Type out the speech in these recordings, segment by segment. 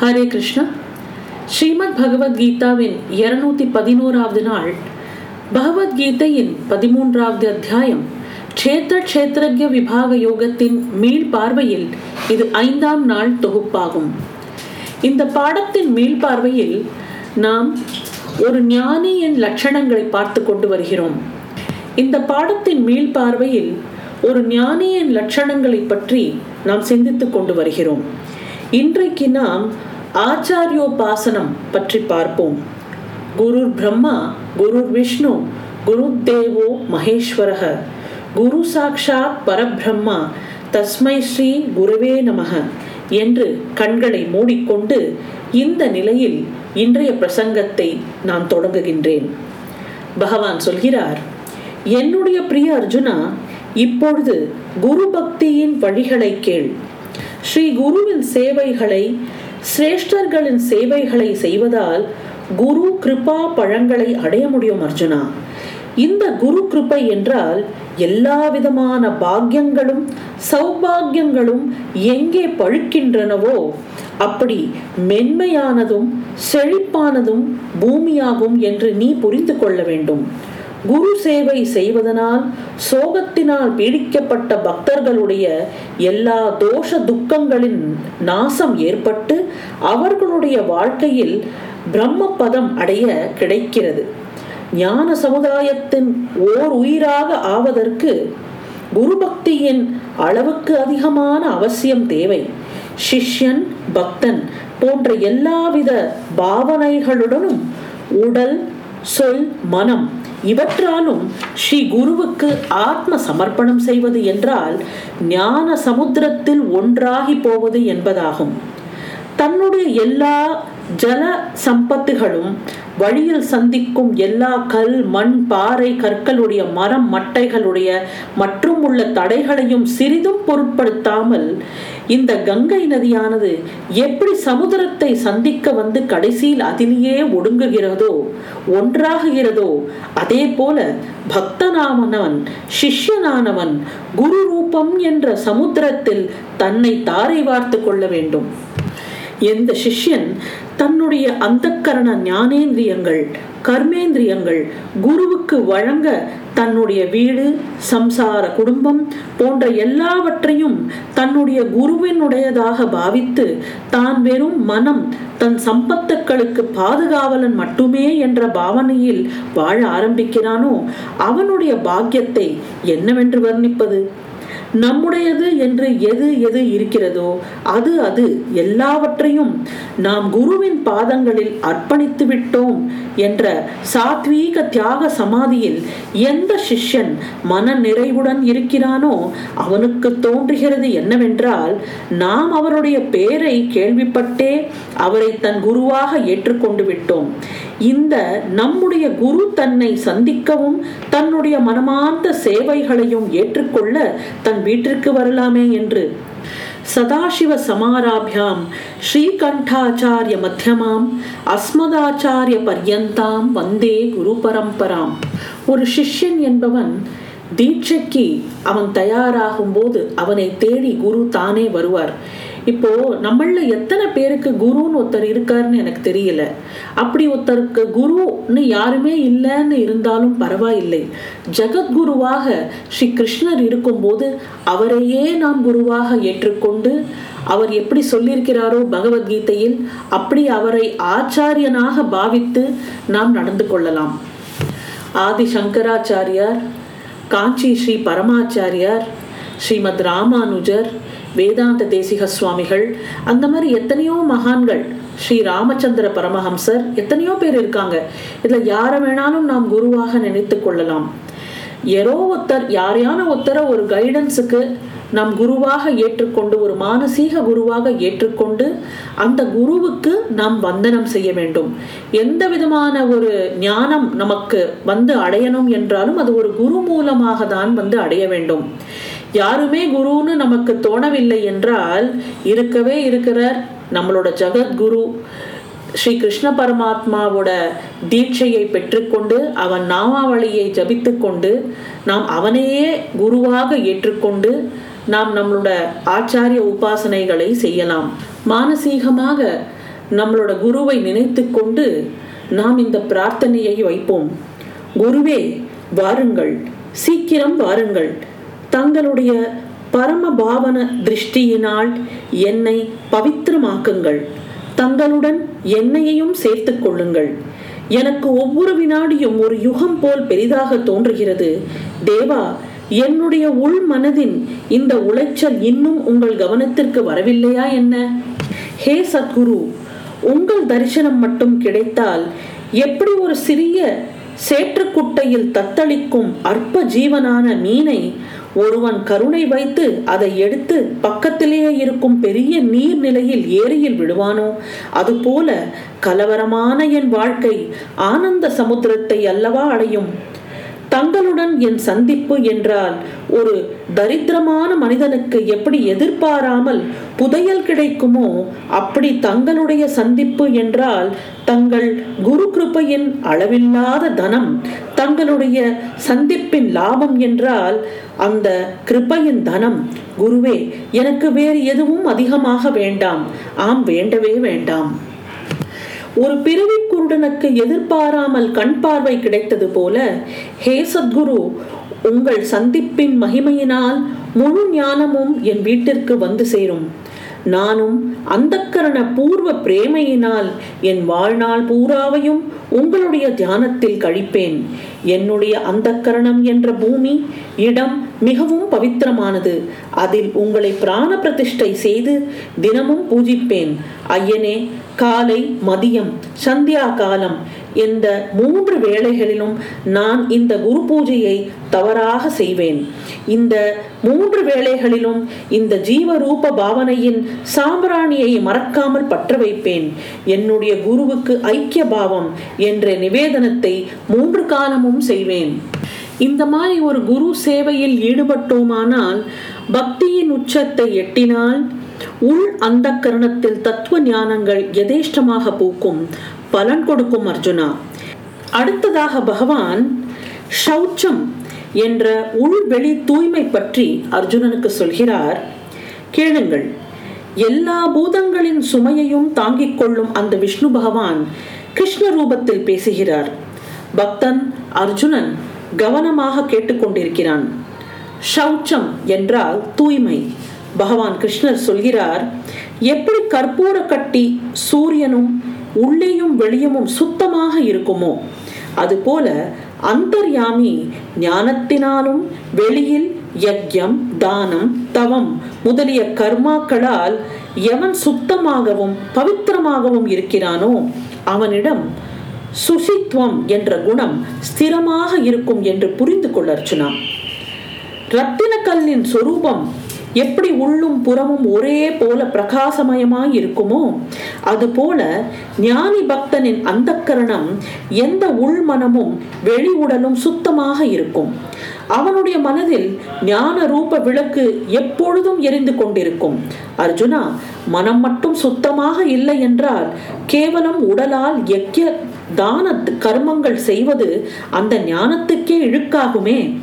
ஹரே கிருஷ்ணா. ஸ்ரீமத் பகவத்கீதாவின் இருநூத்தி பதினோராவது நாள் பகவத்கீதையின் பதிமூன்றாவது அத்தியாயம் க்ஷேத்திர க்ஷேத்திரஜ விபாக யோகத்தின் மீள் பார்வையில் இது ஐந்தாம் நாள் தொகுப்பாகும். இந்த பாடத்தின் மீள் பார்வையில் நாம் ஒரு ஞானியின் லட்சணங்களை பார்த்து கொண்டு வருகிறோம். இந்த பாடத்தின் மீள் பார்வையில் ஒரு ஞானியின் லட்சணங்களை பற்றி நாம் சிந்தித்துக் கொண்டு வருகிறோம். இன்றைக்கு நாம் ஆச்சாரியோபாசனம் பற்றி பார்ப்போம். குரு பிரம்மா குரு விஷ்ணு குரு தேவோ மகேஸ்வரக. குரு சாக்ஷாத் பரபிரம்மா தஸ்மை ஸ்ரீ குருவே நமக என்று கண்களை மூடிக்கொண்டு இந்த நிலையில் இன்றைய பிரசங்கத்தை நான் தொடங்குகின்றேன். பகவான் சொல்கிறார் என்னுடைய பிரிய அர்ஜுனா இப்பொழுது குரு பக்தியின் வழிகளை கேள். ஸ்ரீ குருவின் சேவைகளை சிரேஷ்டர்களின் சேவைகளை செய்வதால் குரு கிருபா பழங்களை அடைய முடியும் அர்ஜுனா. இந்த குரு கிருப்பை என்றால் எல்லா விதமான பாக்கியங்களும் சௌபாகியங்களும் எங்கே பழுக்கின்றனவோ அப்படி மென்மையானதும் செழிப்பானதும் பூமியாகும் என்று நீ புரிந்து கொள்ள வேண்டும். குரு சேவை செய்வதனால் சோகத்தினால் பீடிக்கப்பட்ட பக்தர்களுடைய எல்லா தோஷ துக்கங்களின் நாசம் ஏற்பட்டு அவர்களுடைய வாழ்க்கையில் பிரம்ம பதம் அடைய கிடைக்கிறது. ஞான சமுதாயத்தின் ஓர் உயிராக ஆவதற்கு குரு பக்தியின் அளவுக்கு அதிகமான அவசியம் தேவை. சிஷ்யன் பக்தன் போன்ற எல்லாவித பாவனைகளுடனும் உடல் சொல் மனம் இவற்றாலும் ஸ்ரீ குருவுக்கு ஆத்ம சமர்ப்பணம் செய்வது என்றால் ஞான சமுத்திரத்தில் ஒன்றாகி போவது என்பதாகும். தன்னுடைய எல்லா ஜல சம்பத்துகளும் வழியில் சந்திக்கும் எல்லா கல் மண் பாறை கற்களுடைய மரம் மட்டைகளுடைய மற்றும் உள்ள தடைகளையும் சிறிதும் பொருட்படுத்தாமல் இந்த கங்கை நதியானது எப்படி சமுதிரத்தை சந்திக்க வந்து கடைசியில் அதிலேயே ஒடுங்குகிறதோ ஒன்றாகுகிறதோ அதே போல பக்தனாமனவன் சிஷ்யனானவன் குரு ரூபம் என்ற சமுத்திரத்தில் தன்னை தாரை வார்த்து கொள்ள வேண்டும். எந்த சிஷ்யன் தன்னுடைய அந்தக்கரண ஞானேந்திரியங்கள் கர்மேந்திரியங்கள் குருவுக்கு வழங்க தன்னுடைய வீடு சம்சார குடும்பம் போன்ற எல்லாவற்றையும் தன்னுடைய குருவினுடையதாக பாவித்து தான் வெறும் மனம் தன் சம்பத்துக்களுக்கு பாதுகாவலன் மட்டுமே என்ற பாவனையில் வாழ ஆரம்பிக்கிறானோ அவனுடைய பாக்கியத்தை என்னவென்று வர்ணிப்பது? நம்முடையது என்று எது எது இருக்கிறதோ அது அது எல்லாவற்றையும் நாம் குருவின் பாதங்களில் அர்ப்பணித்து விட்டோம் என்ற சாத்வீக தியாக சமாதியில் எந்த சிஷ்யன் மன நிறைவுடன் இருக்கிறானோ அவனுக்கு தோன்றுகிறது என்னவென்றால் நாம் அவருடைய பெயரை கேள்விப்பட்டே அவரை தன் குருவாக ஏற்றுக்கொண்டு விட்டோம். இந்த நம்முடைய குரு தன்னை சந்திக்கவும் தன்னுடைய மனமார்ந்த சேவைகளையும் ஏற்றுக்கொள்ள தன் வீட்டிற்கு வரலாமே என்று. சதாசிவ சமாராபியாம் ஸ்ரீகண்டாச்சாரிய மத்தியமாம் அஸ்மதாச்சாரிய பர்யந்தாம் வந்தே குரு பரம்பராம். ஒரு சிஷ்யன் என்பவன் தீட்சைக்கு அவன் தயாராகும் போது அவனை தேடி குரு தானே வருவார். இப்போ நம்மள எத்தனை பேருக்கு குருன்னு ஒருத்தர் இருக்காருன்னு எனக்கு தெரியல. அப்படி ஒருத்தருக்கு குருன்னு யாருமே இல்லைன்னு இருந்தாலும் பரவாயில்லை. ஜெகத்குருவாக ஸ்ரீ கிருஷ்ணர் இருக்கும்போது அவரையே நாம் குருவாக ஏற்றுக்கொண்டு அவர் எப்படி சொல்லியிருக்கிறாரோ பகவத்கீதையில் அப்படி அவரை ஆச்சாரியனாக பாவித்து நாம் நடந்து கொள்ளலாம். ஆதி சங்கராச்சாரியார் காஞ்சி ஸ்ரீ பரமாச்சாரியார் ஸ்ரீமத் ராமானுஜர் வேதாந்த தேசிக சுவாமிகள் அந்த மாதிரி எத்தனையோ மகான்கள் ஸ்ரீ ராமச்சந்திர பரமஹம்சர் எத்தனையோ பேர் இருக்காங்க. இதுல யாரை வேணாலும் நாம் குருவாக நினைத்து கொள்ளலாம். யாரோ ஒருத்தர் யாரையான ஒருத்தரை ஒரு கைடன்ஸுக்கு நாம் குருவாக ஏற்றுக்கொண்டு ஒரு மானசீக குருவாக ஏற்றுக்கொண்டு அந்த குருவுக்கு நாம் வந்தனம் செய்ய வேண்டும். எந்த விதமான ஒரு ஞானம் நமக்கு வந்து அடையணும் என்றாலும் அது ஒரு குரு மூலமாக தான் வந்து அடைய வேண்டும். யாருமே குருன்னு நமக்கு தோணவில்லை என்றால் இருக்கவே இருக்கிறார் நம்மளோட ஜெகத்குரு. ஸ்ரீ கிருஷ்ண பரமாத்மாவோட தீட்சையை பெற்றுக்கொண்டு அவன் நாமாவளியை ஜபித்து கொண்டு நாம் அவனையே குருவாக ஏற்றுக்கொண்டு நாம் நம்மளோட ஆச்சாரிய உபாசனைகளை செய்யலாம். மானசீகமாக நம்மளோட குருவை நினைத்து கொண்டு நாம் இந்த பிரார்த்தனையை வைப்போம். குருவே வாருங்கள். சீக்கிரம் வாருங்கள். தங்களுடைய பரம பாவன திருஷ்டியினால் என்னை பவித்திரமாக்குங்கள். தங்களுடன் என்னையையும் சேர்த்துக் கொள்ளுங்கள். எனக்கு ஒவ்வொரு வினாடியும் ஒரு யுகம் போல் பெரிதாக தோன்றுகிறது. தேவா என்னுடைய உள் மனதின் இந்த உளைச்சல் இன்னும் உங்கள் கவனத்திற்கு வரவில்லையா என்ன? ஹே சத்குரு உங்கள் தரிசனம் மட்டும் கிடைத்தால் எப்படி ஒரு சிறிய சேற்றுக்குட்டையில் தத்தளிக்கும் அற்ப ஜீவனான மீனை ஒருவன் கருணை வைத்து அதை எடுத்து பக்கத்திலேயே இருக்கும் பெரிய நீர்நிலையில் ஏரியில் விடுவானோ? அதுபோல கலவரமான என் வாழ்க்கை ஆனந்த சமுத்திரத்தை அல்லவா அடையும்? தங்களுடன் என் சந்திப்பு என்றால் ஒரு தரித்திரமான மனிதனுக்கு எப்படி எதிர்பாராமல் புதையல் கிடைக்குமோ அப்படி தங்களுடைய சந்திப்பு என்றால் தங்கள் குரு கிருப்பையின் அளவில்லாத தனம் தங்களுடைய சந்திப்பின் லாபம் என்றால் அந்த கிருப்பையின் தனம். குருவே எனக்கு வேறு எதுவும் அதிகமாக வேண்டாம். ஆம் வேண்டவே வேண்டாம். ஒரு பிறவி குருடனுக்கு எதிர்பாராமல் கண் பார்வை கிடைத்தது போல ஹே சத்குரு உங்கள் சந்திப்பின் மகிமையினால் முழு ஞானமும் என் வீட்டிற்கு வந்து சேரும். நானும் அந்தக்கரண பூர்வ பிரேமையினால் என் வாழ்நாள் பூராவையும் உங்களுடைய தியானத்தில் கழிப்பேன். என்னுடைய அந்தக்கரணம் என்ற பூமி இடம் மிகவும் பவித்திரமானது. அதில் உங்களை பிராண பிரதிஷ்டை செய்து தினமும் பூஜிப்பேன். ஐயனே காலை மதியம் சந்தியா காலம் இந்த மூன்று வேளைகளிலும் நான் இந்த குரு பூஜையை தவறாக செய்வேன். இந்த மூன்று வேளைகளிலும் இந்த ஜீவரூப பாவனையின் சாம்பிராணியை மறக்காமல் பற்ற வைப்பேன் என்னுடைய குருவுக்கு ஐக்கிய பாவம் என்ற நிவேதனத்தை மூன்று காலமும் செய்வேன். இந்த மாதிரி ஒரு குரு சேவையில் ஈடுபட்டோமானால் பக்தியின் உச்சத்தை எட்டினால் உள் அந்த கரணத்தில் தத்துவ ஞானங்கள் எதேஷ்டமாக பூக்கும். பலன் கொடுக்கும் அர்ஜுனா. அடுத்ததாக பகவான் ஷௌச்சம் என்ற உள்வெளி தூய்மை பற்றி அர்ஜுனனுக்கு சொல்கிறார். கேளுங்கள் எல்லா பூதங்களின் சுமையையும் தாங்கிக் கொள்ளும் அந்த விஷ்ணு பகவான் கிருஷ்ண ரூபத்தில் பேசுகிறார். பக்தன் அர்ஜுனன் கவனமாக கேட்டுக்கொண்டிருக்கிறான் ஷௌச்சம் என்றால் தூய்மை. பகவான் கிருஷ்ணர் சொல்கிறார் எப்படி கற்பூர கட்டி சூரியனும் உள்ளேயும் வெளியமும் சுத்தமாக இருக்குமோ? அதுபோல அந்தர்யாமி ஞானத்தினாலும் வெளியில் யஜ்யம் தானம் தவம் முதலிய கர்மாக்களால் எவன் சுத்தமாகவும் பவித்திரமாகவும் இருக்கிறானோ அவனிடம் சுசித்வம் என்ற குணம் ஸ்திரமாக இருக்கும் என்று புரிந்து கொள்ள அர்ச்சுனா ரத்தின கல்லின் சொரூபம் எப்படி உள்ளும் புறமும் ஒரே போல பிரகாசமயமாய் இருக்குமோ அதுபோல ஞானி பக்தனின் அந்த கரணம் எந்த உள்மனமும் வெளி உடலும் சுத்தமாக இருக்கும். அவனுடைய மனதில் ஞான ரூப விளக்கு எப்பொழுதும் எரிந்து கொண்டிருக்கும். அர்ஜுனா மனம் மட்டும் சுத்தமாக இல்லை என்றால் கேவலம் உடலால் யக்கிய தான கர்மங்கள் செய்வது அந்த ஞானத்துக்கே இழுக்காகுமே.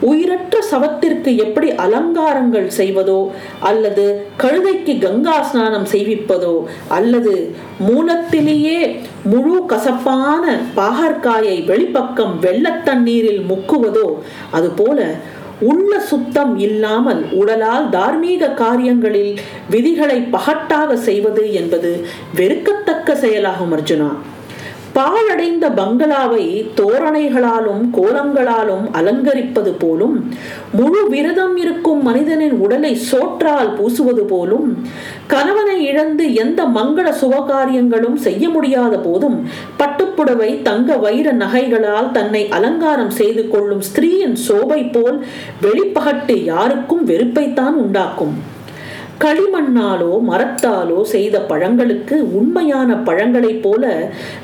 உயிரற்ற சவத்திற்கு எப்படி அலங்காரங்கள் செய்வதோ அல்லது கழுதைக்கு கங்கா ஸ்நானம் செய்விப்பதோ அல்லது மூலத்திலேயே முழு கசப்பான பாகற்காயை வெளிப்பக்கம் வெள்ளத்தண்ணீரில் முக்குவதோ அதுபோல உள்ள சுத்தம் இல்லாமல் உடலால் தார்மீக காரியங்களில் விதிகளை பகட்டாக செய்வது என்பது வெறுக்கத்தக்க செயலாகும் அர்ஜுனா. பாழடைந்த பங்களாவை தோரணைகளாலும் கோலங்களாலும் அலங்கரிப்பது போலும் முழு விரதம் இருக்கும் மனிதனின் உடலை சோற்றால் பூசுவது போலும் கணவனை இழந்து எந்த மங்கள சுபகாரியங்களும் செய்ய முடியாத போதும் பட்டுப்புடவை தங்க வைர நகைகளால் தன்னை அலங்காரம் செய்து கொள்ளும் ஸ்திரீயின் சோபை போல் வெளிப்பகட்டு யாருக்கும் வெறுப்பைத்தான் உண்டாக்கும். களிமண்ணாலோ மரத்தாலோ செய்த பழங்களுக்கு உண்மையான பழங்களைப் போல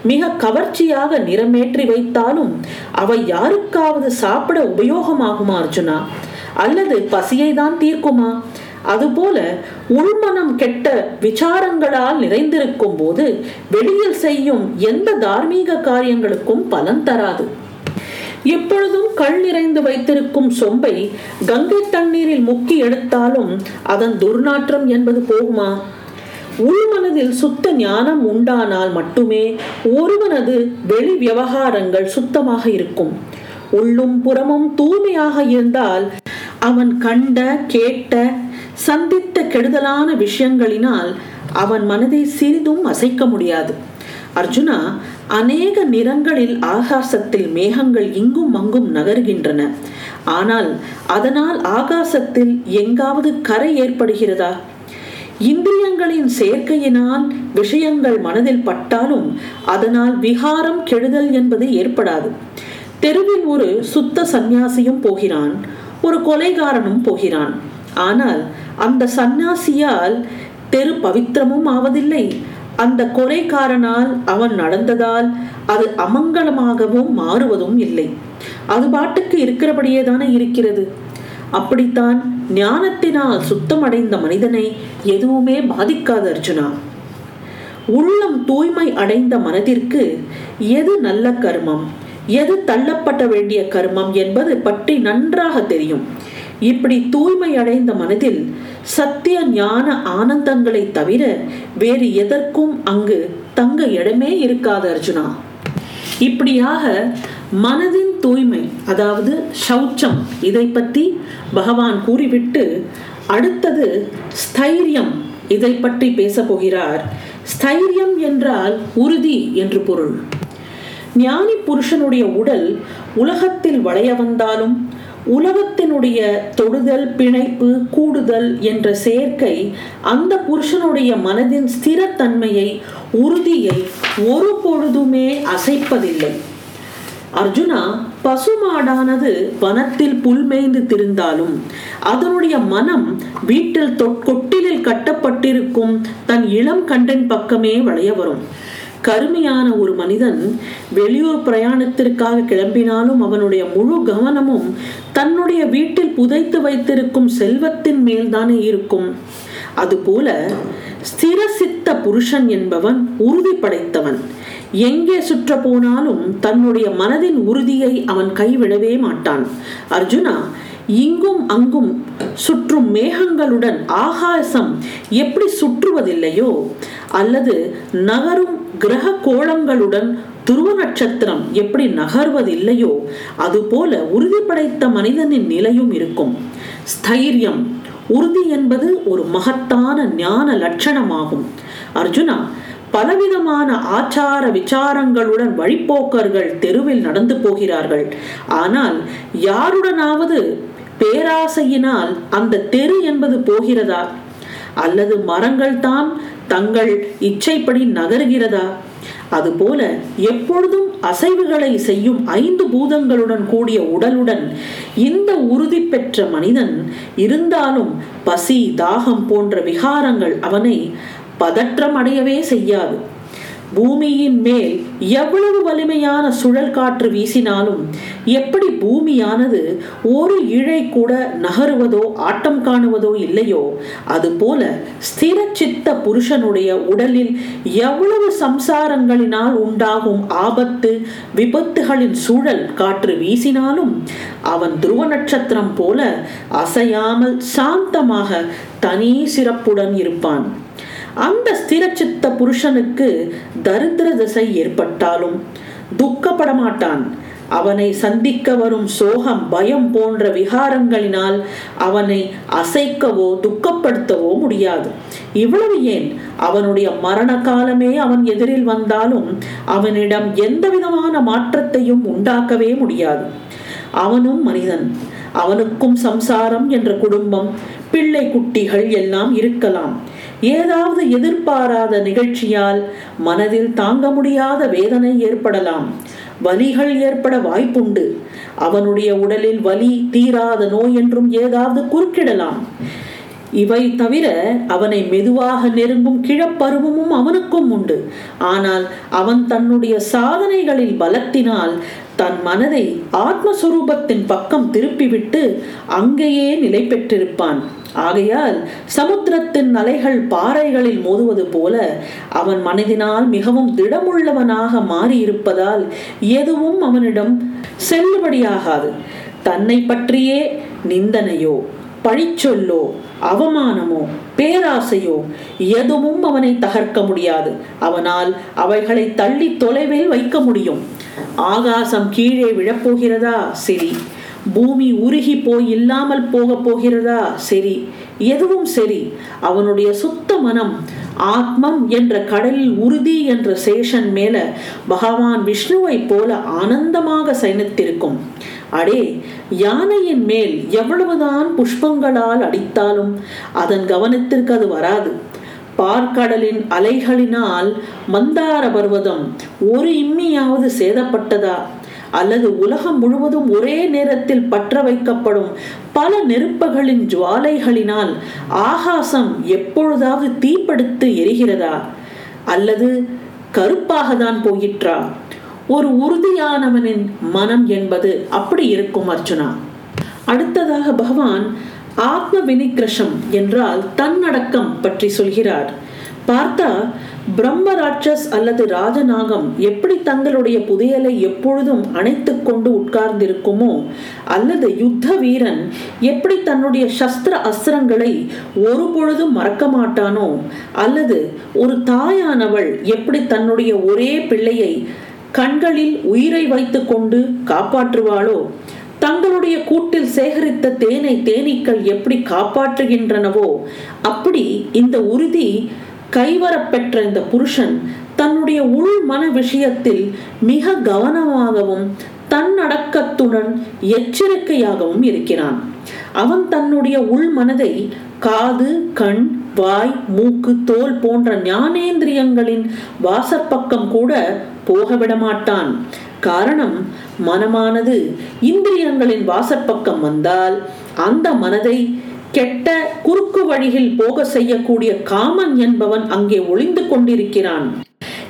மிக கவர்ச்சியாக நிறமேற்றி வைத்தாலும் அவை யாருக்காவது சாப்பிட உபயோகமாகுமா அர்ஜுனா? அல்லது பசியை தான் தீர்க்குமா? அதுபோல உள்மனம் கெட்ட விசாரங்களால் நிறைந்திருக்கும் போது வெளியில் செய்யும் எந்த தார்மீக காரியங்களுக்கும் பலன் தராது. எப்பொழுதும் கள் நிறைந்து வைத்திருக்கும் சொம்பை கங்கை தண்ணீரில் முக்கி எடுத்தாலும் அதன் துர்நாற்றம் என்பது போகுமா? உள்மனதில் சுத்த ஞானம் உண்டானால் மட்டுமே ஒருவனது வெளி விவகாரங்கள் சுத்தமாக இருக்கும். உள்ளும் புறமும் தூய்மையாக இருந்தால் அவன் கண்ட கேட்ட சந்தித்த கெடுதலான விஷயங்களினால் அவன் மனதை சிறிதும் அசைக்க முடியாது. அர்ஜுனா அநேக நிறங்களில் ஆகாசத்தில் மேகங்கள் இங்கும் அங்கும் நகர்கின்றன. ஆனால் அதனால் ஆகாசத்தில் எங்காவது கரை ஏற்படுகிறதா? இந்திரியங்களின் சேர்க்கையினால் விஷயங்கள் மனதில் பட்டாலும் அதனால் விகாரம் கெடுதல் என்பது ஏற்படாது. தெருவில் ஒரு சுத்த சந்நியாசியும் போகிறான் ஒரு கொலைகாரனும் போகிறான். ஆனால் அந்த சந்நியாசியால் தெரு பவித்திரமும் ஆவதில்லை. அந்த கொலைக்காரனால் அவன் நடந்ததால் அது அமங்கலமாகவும் மாறுவதும் இல்லை. அது பாட்டுக்கு இருக்கிறபடியே தானே இருக்கிறது. அப்படித்தான் ஞானத்தினால் சுத்தமடைந்த மனிதனை எதுவுமே பாதிக்காது அர்ஜுனா. உள்ளம் தூய்மை அடைந்த மனதிற்கு எது நல்ல கர்மம்? எது தள்ளப்பட்ட வேண்டிய கர்மம் என்பது பற்றி நன்றாக தெரியும். இப்படி தூய்மை அடைந்த மனதில் சத்திய ஞான ஆனந்தங்களை தவிர வேறு எதற்கும் அங்கு தங்க இடமே இருக்காது அர்ஜுனா. இப்படியாக மனதின் தூய்மை அதாவது சௌச்சம் இதை பற்றி பகவான் கூறிவிட்டு அடுத்தது ஸ்தைரியம் இதை பற்றி பேச போகிறார். ஸ்தைரியம் என்றால் உறுதி என்று பொருள். ஞானி புருஷனுடைய உடல் உலகத்தில் வளைய வந்தாலும் உலகத்தினுடைய தொடுதல் பிணைப்பு கூடுதல் என்ற சேர்க்கை அந்த புருஷனுடைய மனதின் ஸ்திரத்தன்மையை உறுதியை ஒரு பொழுதுமே அசைப்பதில்லை. அர்ஜுனா பசுமாடானது வனத்தில் புல்மேய்ந்து திருந்தாலும் அதனுடைய மனம் வீட்டில் கொட்டிலில் கட்டப்பட்டிருக்கும் தன் இளம் கண்டன் பக்கமே வளைய வரும். கருமையான ஒரு மனிதன் வெளியூர் பிரயாணத்திற்காக கிளம்பினாலும் அவனுடைய முழு கவனமும் தன்னுடைய வீட்டில் புதைத்து வைத்திருக்கும் செல்வத்தின் மேல்தானே இருக்கும். அதுபோல ஸ்திர சித்த புருஷன் என்பவன் உறுதி படைத்தவன். எங்கே சுற்ற போனாலும் தன்னுடைய மனதின் உறுதியை அவன் கைவிடவே மாட்டான். அர்ஜுனா இங்கும் அங்கும் சுற்றும் மேகங்களுடன் ஆகாசம் எப்படி சுற்றுவதில்லையோ அல்லது நகரும் கிரக கோளங்களுடன் துருவ நட்சத்திரம் எப்படி நகர்வதில்லையோ அதுபோல உறுதி படைத்த மனிதனின் நிலையும் இருக்கும். ஸ்தைரியம் உறுதி என்பது ஒரு மகத்தான ஞான லட்சணமாகும். அர்ஜுனா பலவிதமான ஆச்சார விசாரங்களுடன் வழிப்போக்கர்கள் தெருவில் நடந்து போகிறார்கள். ஆனால் யாருடனாவது பேராசையினால் அந்த தெரு என்பது போகிறதா? அல்லது மரங்கள் தான் தங்கள் இச்சைப்படி நகர்கிறதா? அதுபோல எப்பொழுதும் அசைவுகளை செய்யும் ஐந்து பூதங்களுடன் கூடிய உடலுடன் இந்த உறுதி பெற்ற மனிதன் இருந்தாலும் பசி தாகம் போன்ற விகாரங்கள் அவனை பதற்றம் அடையவே செய்யாது. பூமியின் மேல் எவ்வளவு வலிமையான சுழல் காற்று வீசினாலும் எப்படி பூமியானது ஒரு இழை கூட நகருவதோ ஆட்டம் காணுவதோ இல்லையோ அதுபோல ஸ்திர சித்த புருஷனுடைய உடலில் எவ்வளவு சம்சாரங்களினால் உண்டாகும் ஆபத்து விபத்துகளின் சூழல் காற்று வீசினாலும் அவன் துருவ நட்சத்திரம் போல அசையாமல் சாந்தமாக தனி சிறப்புடன் இருப்பான். அந்த ஸ்திரச்சித்த புருஷனுக்கு தரித்திர திசை ஏற்பட்டாலும் துக்கப்பட மாட்டான் அவனை சந்திக்க வரும் சோகம் பயம் போன்ற விகாரங்களினால் அவனை அசைக்கவோ துக்கப்படுத்தவோ முடியாது. இவ்வளவு ஏன்? அவனுடைய மரண காலமே அவன் எதிரில் வந்தாலும் அவனிடம் எந்த விதமான மாற்றத்தையும் உண்டாக்கவே முடியாது. அவனும் மனிதன். அவனுக்கும் சம்சாரம் என்ற குடும்பம் பிள்ளை குட்டிகள் எல்லாம் இருக்கலாம். ஏதாவது எதிர்பாராத நிகழ்ச்சியால் மனதில் தாங்க முடியாத வேதனை ஏற்படலாம். வலிகள் ஏற்பட வாய்ப்புண்டு. அவனுடைய உடலில் வலி தீராத நோய் என்றும் ஏதாவது குறுக்கிடலாம். இவை தவிர அவனை மெதுவாக நெருங்கும் கிழப்பருவமும் அவனுக்கும் உண்டு. ஆனால் அவன் தன்னுடைய சாதனைகளில் பலத்தினால் தன் மனதை ஆத்மஸ்வரூபத்தின் பக்கம் திருப்பிவிட்டு அங்கேயே நிலை பெற்றிருப்பான். ஆகையால் சமுத்திரத்தின் அலைகள் பாறைகளில் மோதுவது போல அவன் மனதினால் மிகவும் திடமுள்ளவனாக மாறியிருப்பதால் எதுவும் அவனிடம் செல்லுபடியாகாது. தன்னை பற்றியே நிந்தனையோ பழிச்சொல்லோ அவமானமோ பேராசையோ எதுவும் அவனை தகர்க்க முடியாது. அவனால் அவைகளை தள்ளி தொலைவில் வைக்க முடியும். ஆகாசம் கீழே விழப்போகிறதா சரி? பூமி உருகி போய் இல்லாமல் போக போகிறதா சரி? எதுவும் சரி. அவனுடைய சுத்த மனம் ஆத்மம் என்ற கடலில் உறுதி என்ற சேஷன் மேல பகவான் விஷ்ணுவை போல ஆனந்தமாக சைனித்திருக்கும் அடே யானையின் மேல் எவ்வளவுதான் புஷ்பங்களால் அடித்தாலும் அதன் கவனத்திற்கு அது வராது. பார்க்கடலின் அலைகளினால் மந்தார பர்வதம் ஒரு இம்மியாவது சேதப்பட்டதா? அல்லது உலகம் முழுவதும் ஒரே நேரத்தில் பற்ற வைக்கப்படும் பல நெருப்புகளின் ஜுவாலைகளினால் ஆகாசம் எப்பொழுதாவது தீப்படுத்து எரிகிறதா? அல்லது கருப்பாக தான் போயிற்றா? ஒரு உறுதியானவனின் மனம் என்பது அப்படி இருக்கும் அர்ச்சுனா அடுத்ததாக பகவான் ஆத்ம வினிகிரஷம் என்றால் தன்னடக்கம் பற்றி சொல்கிறார். பார்த்தா பிரம்ம ராட்சஸ் அல்லது ராஜநாகம் எப்படி தங்களுடைய புதையலை எப்பொழுதும் அணைத்து கொண்டு உட்கார்ந்திருக்குமோ அல்லது யுத்த வீரன் எப்படி தன்னுடைய சஸ்திர அஸ்திரங்களை ஒரு பொழுதும் மறக்க மாட்டானோ அல்லது ஒரு தாயானவள் எப்படி தன்னுடைய ஒரே பிள்ளையை கண்களில் உயிரை வைத்து கொண்டு காப்பாற்றுவாளோ தங்களுடைய கூட்டில் சேகரித்த தேனை தேனீக்கள் எப்படி காப்பாற்றுகின்றனவோ அப்படி இந்த உறுதி கைவரப்பெற்ற இந்த புருஷன் தன்னுடைய உள் மன விஷயத்தில் மிக கவனமாகவும் தன்னடக்கத்துடன் எச்சரிக்கையாகவும் இருக்கிறான். அவன் தன்னுடைய உள் மனதை காது கண் வாய் மூக்கு தோல் போன்ற ஞானேந்திரியங்களின் வாசற்பக்கம் கூட போக விடமாட்டான் காரணம் மனமானது. இந்திரியங்களின் வாசற்பக்கம் வந்தால் அந்த மனதை கெட்ட குறுக்கு வழியில் போக செய்யக்கூடிய காமன் என்பவன் அங்கே ஒளிந்து கொண்டிருக்கிறான்.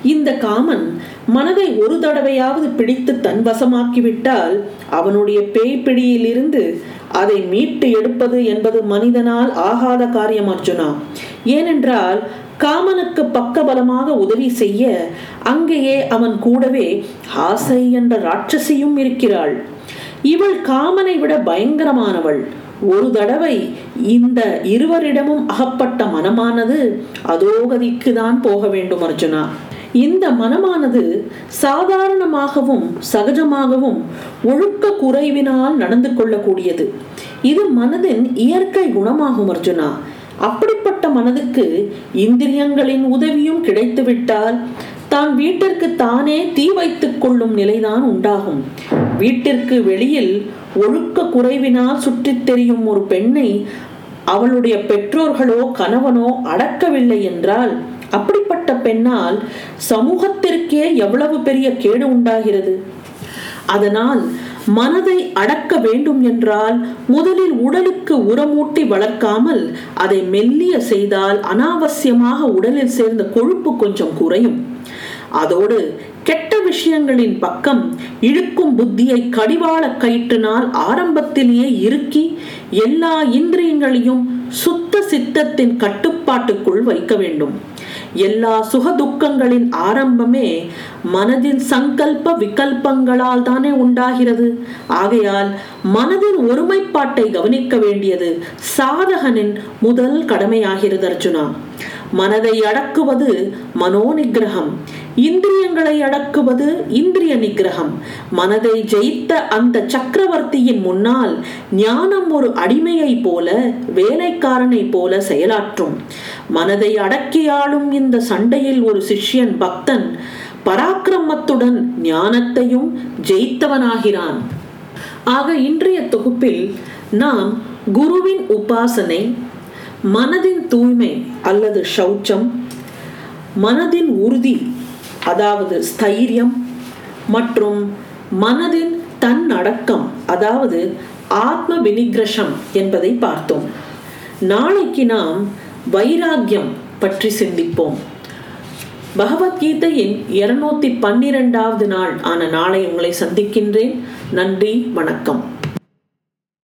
இந்த காமன் மனதை ஒரு தடவையாவது பிடித்து தன் வசமாக்கிவிட்டால் அவனுடைய பேய் பிடியிலிருந்து அதை மீட்டு எடுப்பது என்பது மனிதனால் ஆகாத காரியம் அர்ஜுனா ஏனென்றால் காமனுக்கு பக்கபலமாக உதவி செய்ய அங்கேயே அவன் கூடவே ஆசை என்ற ராட்சசியும் இருக்கிறாள். இவள் காமனை விட பயங்கரமானவள். ஒரு தடவை இந்த இருவரிடமும் அகப்பட்ட மனமானது அதோகதிக்கு தான் போக வேண்டும் அர்ஜுனா. இந்த மனமானது சாதாரணமாகவும் சகஜமாகவும் ஒழுக்க குறைவினால் நடந்து கொள்ளக்கூடியது. இது மனதின் இயற்கை குணமாகும் அர்ஜுனா. அப்படிப்பட்ட மனதுக்கு இந்திரியங்களின் உதவியும் கிடைத்துவிட்டால் தான் வீட்டிற்கு தானே தீ வைத்துக் கொள்ளும் நிலைதான் உண்டாகும். வீட்டிற்கு வெளியில் ஒழுக்க குறைவினால் சுற்றித் தெரியும் ஒரு பெண்ணை அவளுடைய பெற்றோர்களோ கணவனோ அடக்கவில்லை என்றால் அப்படிப்பட்ட பெண்ணால் சமூகத்திற்கே எவ்வளவு பெரிய கேடு உண்டாகிறது? அதனால் மனதை அடக்க வேண்டும் என்றால் முதலில் உடலுக்கு உரமூட்டி வளர்க்காமல் அதை மெல்லிய செய்தால் அனாவசியமாக உடலில் சேர்ந்த கொழுப்பு கொஞ்சம் குறையும். அதோடு கெட்ட விஷயங்களின் பக்கம் இழுக்கும் புத்தியை கடிவாள கயிற்றினால் ஆரம்பத்திலேயே இறுக்கி எல்லா இந்திரியங்களையும் சுத்த சித்தத்தின் கட்டுப்பாட்டுக்குள் வைக்க வேண்டும். எல்லா சுகதுக்கங்களின் ஆரம்பமே மனதின் சங்கல்ப விகல்பங்களால் தானே உண்டாகிறது. ஆகையால் மனதின் ஒருமைப்பாட்டை கவனிக்க வேண்டியது சாதகனின் முதல் கடமையாகிறது அர்ஜுனா. மனதை அடக்குவது மனோநிகிரகம். இந்திரியங்களை அடக்குவது இந்திரிய நிகிரகம் மனதை ஜெயித்த அந்த சக்கரவர்த்தியின் முன்னால் ஞானம் ஒரு அடிமையை போல வேலைக்காரனை போல செயலாற்றும். மனதை அடக்கியாளும் இந்த சண்டையில் ஒரு சிஷ்யன் பக்தன் பராக்கிரமத்துடன் ஞானத்தையும் ஜெயித்தவனாகிறான். ஆக இன்றைய தொகுப்பில் நாம் குருவின் உபாசனை மனதின் தூய்மை அல்லது சௌச்சம் மனதின் உறுதி அதாவது ஸ்தைரியம் மற்றும் மனதின் தன்னடக்கம் அதாவது ஆத்ம வினிகிரஷம் என்பதை பார்த்தோம். நாளைக்கு நாம் வைராக்கியம் பற்றி சிந்திப்போம். பகவத்கீதையின் இருநூத்தி பன்னிரெண்டாவது நாள் ஆன நாளை உங்களை சந்திக்கின்றேன். நன்றி வணக்கம்.